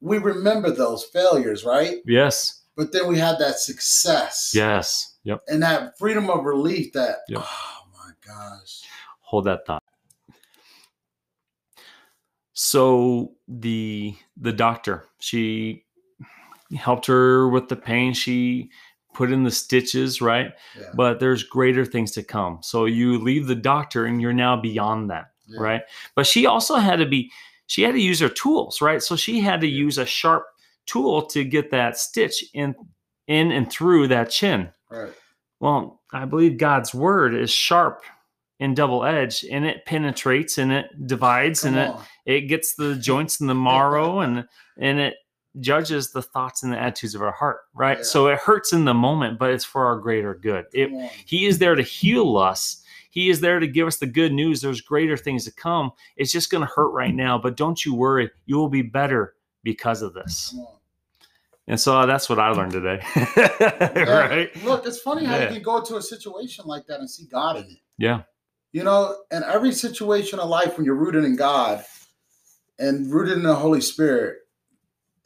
we remember those failures, right? yes. But then we had that success. Yes. Yep. And that freedom of relief. That Yep. oh my gosh. hold that thought. So the the doctor, she helped her with the pain. She put in the stitches, right? Yeah. But there's greater things to come. So you leave the doctor and you're now beyond that, Yeah. right? But she also had to be she had to use her tools, right? So she had to use a sharp tool to get that stitch in in and through that chin. Right. Well, I believe God's word is sharp and double edged and it penetrates and it divides Come and it it gets the [LAUGHS] joints and the marrow and and it judges the thoughts and the attitudes of our heart right? Yeah. so it hurts in the moment but it's for our greater good. It, on. he is there to heal us. He is there to give us the good news. There's greater things to come. It's just going to hurt right now but don't you worry. You will be better because of this. On. and so uh, that's what i learned today. [LAUGHS] Yeah, right? Look, it's funny how Yeah. you can go to a situation like that and see God in it. yeah. You know, in every situation of life, when you're rooted in God and rooted in the Holy Spirit,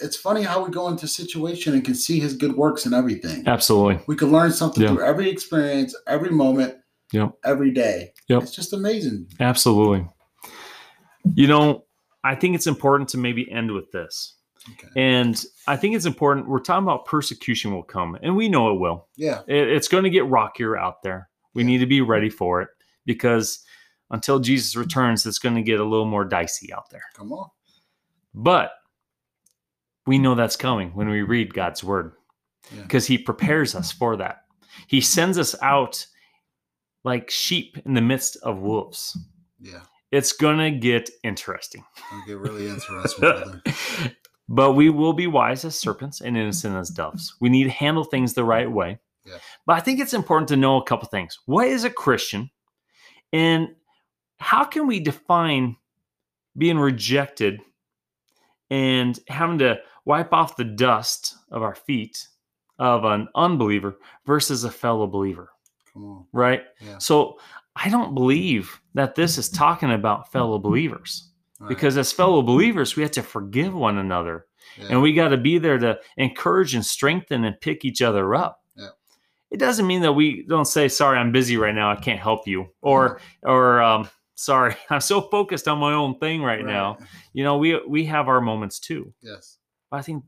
it's funny how we go into situation and can see His good works in everything. absolutely We can learn something Yeah. through every experience, every moment, Yep. every day. Yep. It's just amazing. Absolutely. You know, I think it's important to maybe end with this. Okay. And I think it's important. We're talking about persecution will come, and we know it will. Yeah. It- it's going to get rockier out there. We Yeah. need to be ready for it because until Jesus returns, it's going to get a little more dicey out there. Come on. But we know that's coming when we read God's word Yeah. because he prepares us for that. He sends us out like sheep in the midst of wolves. Yeah. It's going to get interesting. It'll get really interesting. [LAUGHS] but we will be wise as serpents and innocent as doves. We need to handle things the right way. Yeah. But I think it's important to know a couple things. What is a Christian? And how can we define being rejected and having to wipe off the dust of our feet of an unbeliever versus a fellow believer, Come on. right? Yeah. So I don't believe that this is talking about fellow believers Right. because as fellow believers, we have to forgive one another Yeah. and we got to be there to encourage and strengthen and pick each other up. Yeah. It doesn't mean that we don't say, sorry, I'm busy right now. I can't help you. Or, or, um, sorry, [LAUGHS] I'm so focused on my own thing right, now. You know, we, we have our moments too. Yes. But I think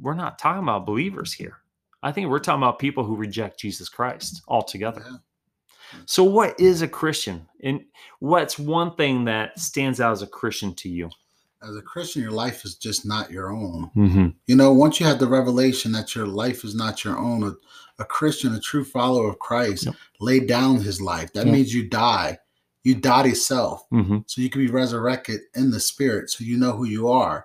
we're not talking about believers here. I think we're talking about people who reject Jesus Christ altogether. Yeah. So, what is a Christian? And what's one thing that stands out as a Christian to you? As a Christian, your life is just not your own. Mm-hmm. You know, once you have the revelation that your life is not your own, a, a Christian, a true follower of Christ, Yep. laid down his life. That Yep. means you die. You die to self. Mm-hmm. So you can be resurrected in the spirit. So you know who you are.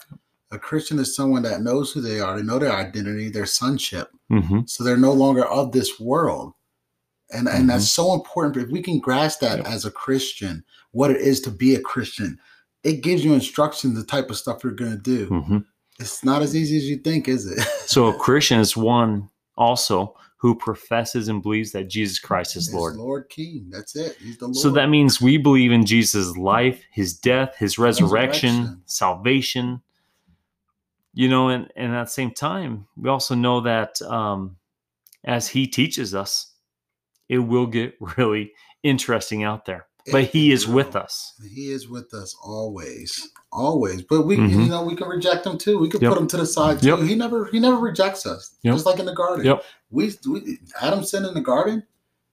A Christian is someone that knows who they are. They know their identity, their sonship. Mm-hmm. So they're no longer of this world. And and that's Mm-hmm. so important. If we can grasp that Yep. as a Christian, what it is to be a Christian, it gives you instructions, the type of stuff you're gonna do. Mm-hmm. It's not as easy as you think, is it? [LAUGHS] So, a Christian is one also who professes and believes that Jesus Christ is It's Lord. Lord King. That's it. He's the Lord. So that means we believe in Jesus' life, his death, his resurrection, Resurrection. salvation. You know, and, and at the same time, we also know that um, as he teaches us, it will get [LAUGHS] really interesting out there. But It- he is with us. He is with us always, always. But we, Mhm. you know, we can reject him too. We can Yep. put him to the side too. Yep. He never, he never rejects us. Yep. Just like in the garden. We, we, Adam sinned in the garden.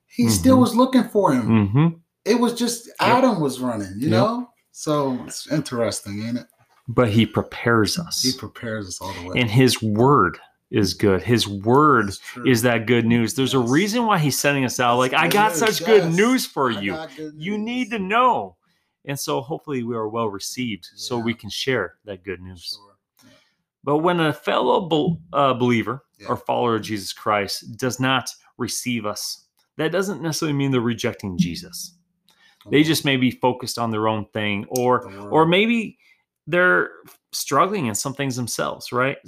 He still Mhm. was looking for him. hmm It was just Adam was running, you know. So it's interesting, ain't it? But he prepares us. He prepares us all the way. and his word is good. His word is that good news. There's a reason why he's sending us out. Like, I got news, such good news for I you. good You need to know. And so hopefully we are well received so we can share that good news. Sure. Yeah. But when a fellow bel uh, believer Yeah. or follower of Jesus Christ does not receive us, that doesn't necessarily mean they're rejecting Jesus. They just may be focused on their own thing or The or maybe they're struggling in some things themselves, right?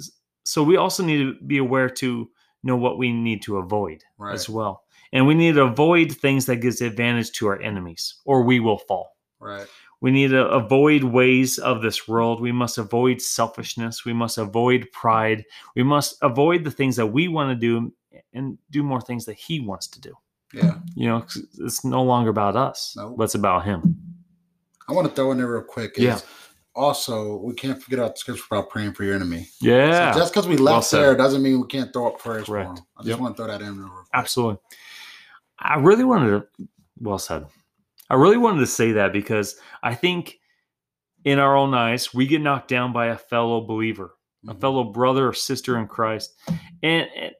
So we also need to be aware to know what we need to avoid right. as well. And we need to avoid things that gives advantage to our enemies or we will fall. Right. We need to avoid ways of this world. We must avoid selfishness. We must avoid pride. We must avoid the things that we want to do and do more things that he wants to do. Yeah. You know, it's no longer about us, No. but it's about Him. I want to throw in there real quick. is Yeah. Also, we can't forget about the scripture about praying for your enemy. Yeah, So just because we Well left said. there doesn't mean we can't throw up prayers Correct. for them. I just Yep. want to throw that in there real quick. absolutely. I really wanted to, well said. I really wanted to say that because I think in our own eyes, we get knocked down by a fellow believer. a Mhm. fellow brother or sister in Christ, and and-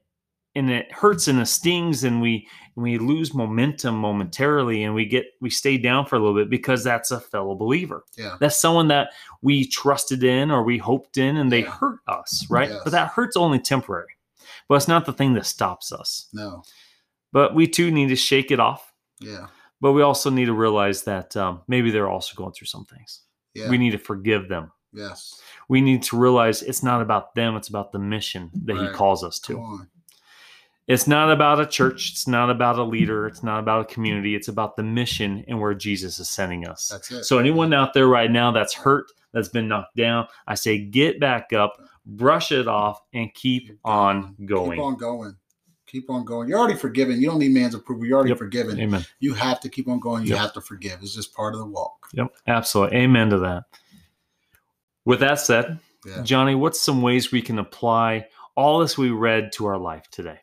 and it hurts and it stings, and we and we lose momentum momentarily, and we get we stay down for a little bit because that's a fellow believer. Yeah. That's someone that we trusted in or we hoped in, and they Yeah. hurt us, right? Yes. But that hurt's only temporary. But it's not the thing that stops us. No. But we too need to shake it off. Yeah. But we also need to realize that um, maybe they're also going through some things. Yeah. We need to forgive them. yes. We need to realize it's not about them, it's about the mission that Right. he calls us Come to. It's not about a church, it's not about a leader, it's not about a community, it's about the mission and where Jesus is sending us. That's it. So, anyone out there right now that's hurt, that's been knocked down, I say get back up, brush it off, and keep on going. Keep on going. Keep on going. You're already forgiven. You don't need man's approval. You're already Yep. forgiven. Amen. You have to keep on going. You Yep. have to forgive. It's just part of the walk. Yep. Absolutely. Amen to that. With that said, Yeah. Johnny, what's some ways we can apply all this we read to our life today?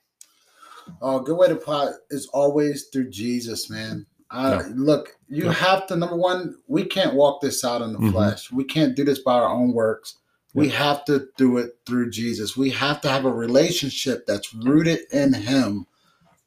Oh, a good way to apply is always through Jesus, man. Uh, Yeah. Look, you Yeah. have to. Number one, we can't walk this out in the Mhm. flesh. We can't do this by our own works. We have to do it through Jesus. We have to have a relationship that's rooted in Him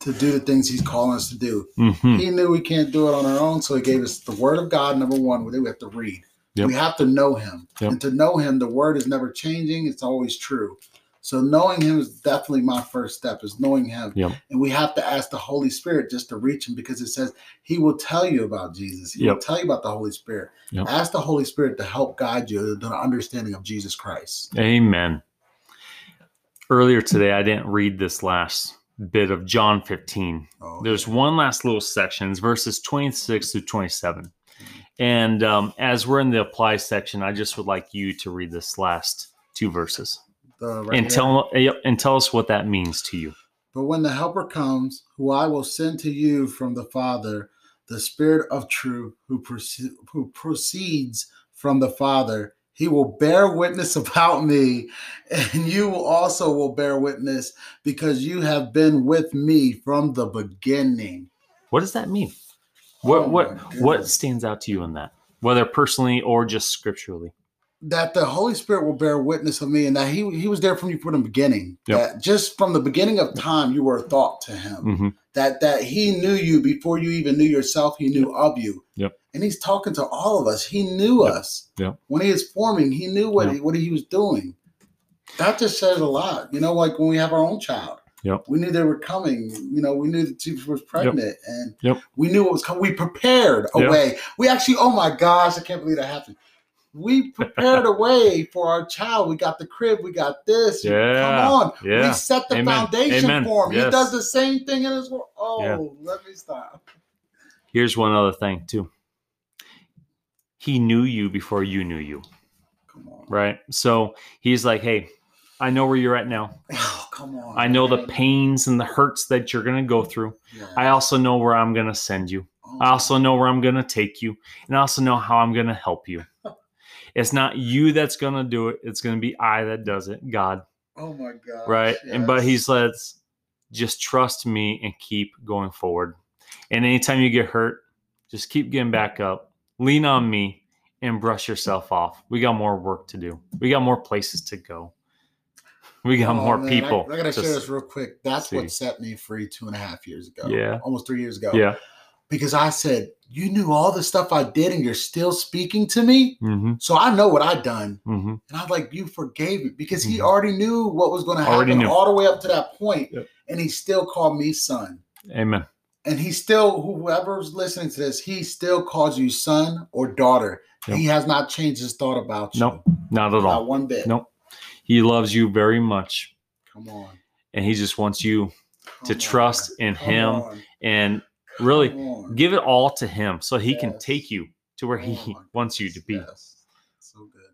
to do the things He's calling us to do. Mhm. He knew we can't do it on our own, so He gave us the Word of God. Number one, we have to read. Yep. We have to know Him, Yep. and to know Him, the Word is never changing. It's always true. So knowing Him is definitely my first step. Is knowing Him, Yep. and we have to ask the Holy Spirit just to reach Him because it says He will tell you about Jesus. He will tell you about the Holy Spirit. Yep. Ask the Holy Spirit to help guide you to the understanding of Jesus Christ. Amen. Earlier today, I didn't read this last bit of John 15. Oh, There's one last little section, it's verses 26 through 27. And um, as we're in the apply section, I just would like you to read this last two verses The- right and tell yep, and tell us what that means to you. But when the Helper comes, who I will send to you from the Father, the Spirit of truth, who, proce- who proceeds from the Father, he will bear witness [LAUGHS] about me, and you also will bear witness because you have been with me from the beginning. What does that mean? What Oh what what stands out to you in that, whether personally or just scripturally? That the Holy Spirit will bear witness of me, and that He He was there from you from the beginning. Yep. That just from the beginning of time, you were a thought to Him. hmm that that he knew you before you even knew yourself he knew of you Yep. and he's talking to all of us he knew Yep. us Yep. when he was forming he knew what Yep. he, what he was doing that just says a lot you know like when we have our own child Yep. we knew they were coming you know we knew that she was pregnant and Yep. we knew what was coming we prepared a Yep. way we actually oh my gosh i can't believe that happened we prepared a way for our child we got the crib we got this Yeah. come on Yeah. we set the Amen. foundation Amen. for him. He does the same thing in his world. Oh, Yeah. let me stop. Here's one other thing too. He knew you before you knew you, Come on. right? So he's like, "Hey, I know where you're at now. Oh, come on. I know the pains and the hurts that you're going to go through. Yeah. I also know where I'm going to send you. Oh, I also know where I'm going to take you, and I also know how I'm going to help you. It's not you that's going to do it. It's going to be I that does it, God, oh my God. right? And but he says, just trust me and keep going forward. And anytime you get hurt, just keep getting back up. Lean on me and brush yourself off. We got more work to do. We got more places to go. We got Oh, more man, people. I, I gotta share this real quick. That's see. what set me free two and a half years ago. Yeah. Almost three years ago. Yeah. Because I said, You knew all the stuff I did and you're still speaking to me. Mm-hmm. So I know what I've done. Mm-hmm. And I was like, You forgave me because he Mhm. already knew what was going to happen all the way up to that point, Yep. And he still called me son. Amen. and he still whoever's listening to this he still calls you son or daughter Yep. he has not changed his thought about you Nope. Not at not all. one bit Nope. He loves you very much, come on and he just wants you to Come trust in Come him on. and really on. give it all to him so he yes. can take you to where he oh [LAUGHS] wants you to be. Yes. So good.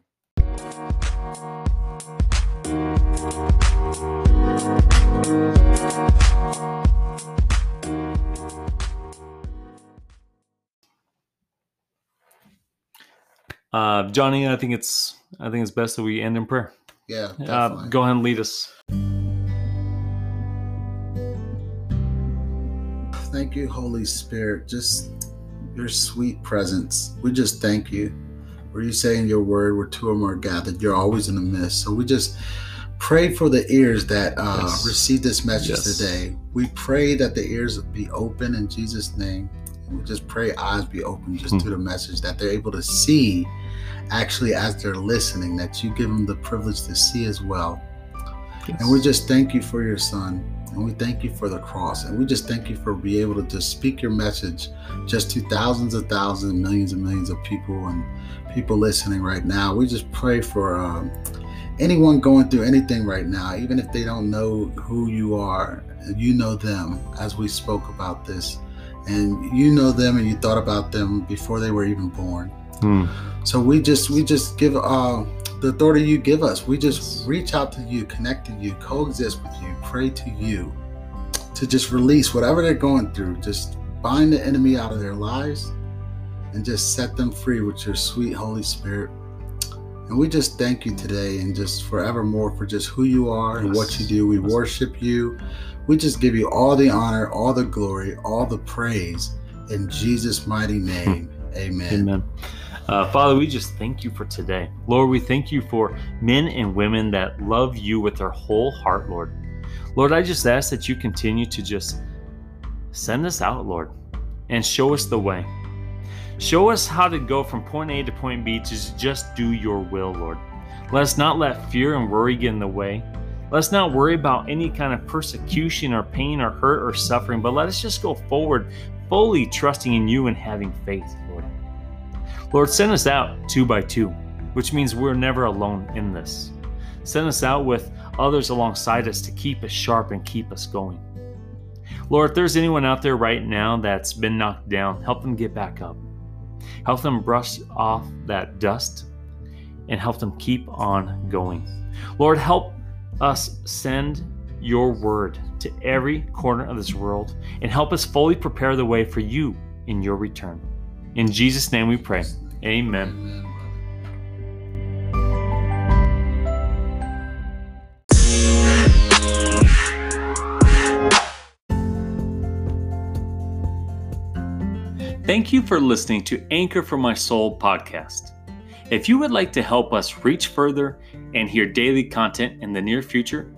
Uh, Johnny, I think it's I think it's best that we end in prayer. Yeah. Uh, go ahead and lead us. Thank you, Holy Spirit. Just your sweet presence. We just thank you. Where you say in your word, where two or more gathered, you're always in the midst. So we just pray for the ears that uh, Yes. receive this message Yes. today. We pray that the ears be open in Jesus' name. And we just pray eyes be open just to the message that they're able to see actually as they're listening, that you give them the privilege to see as well. And we just thank you for your son. And we thank you for the cross. And we just thank you for being able to just speak your message just to thousands of thousands, millions and millions of people and people listening right now. We just pray for um, anyone going through anything right now, even if they don't know who you are, you know them as we spoke about this. And you know them and you thought about them before they were even born. Hmm. So we just we just give uh, the authority you give us. We just reach out to you, connect to you, coexist with you, pray to you, to just release whatever they're going through. Just bind the enemy out of their lives, and just set them free with your sweet Holy Spirit. And we just thank you today and just forevermore for just who you are and what you do. We worship you. We just give you all the honor, all the glory, all the praise in Jesus' mighty name. Amen. Amen. Uh, Father, we just thank you for today. Lord, we thank you for men and women that love you with their whole heart, Lord. Lord, I just ask that you continue to just send us out, Lord, and show us the way. Show us how to go from point A to point B to just do your will, Lord. Let us not let fear and worry get in the way. Let's not worry about any kind of persecution or pain or hurt or suffering, but let us just go forward fully trusting in you and having faith, Lord. Send us out two by two, which means we're never alone in this. Send us out with others alongside us to keep us sharp and keep us going. Lord, if there's anyone out there right now that's been knocked down, help them get back up. Help them brush off that dust and help them keep on going. Lord, help us send your word to every corner of this world and help us fully prepare the way for you in your return. In Jesus' name we pray. Amen. Thank you for listening to Anchor for My Soul podcast. If you would like to help us reach further and hear daily content in the near future,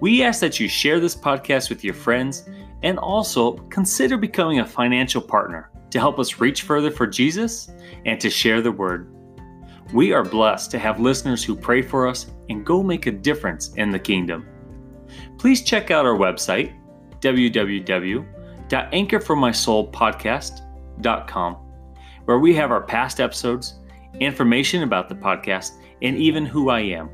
we ask that you share this podcast with your friends and also consider becoming a financial partner to help us reach further for Jesus and to share the word. We are blessed to have listeners who pray for us and go make a difference in the kingdom. Please check out our website, www.anchorformysoulpodcast.com, where we have our past episodes, information about the podcast, and even who I am.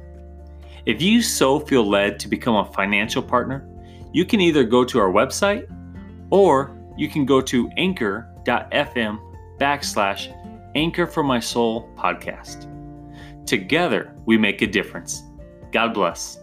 If you so feel led to become a financial partner, you can either go to our website or you can go to anchor.fm backslash anchor for my soul podcast. Together, we make a difference. God bless.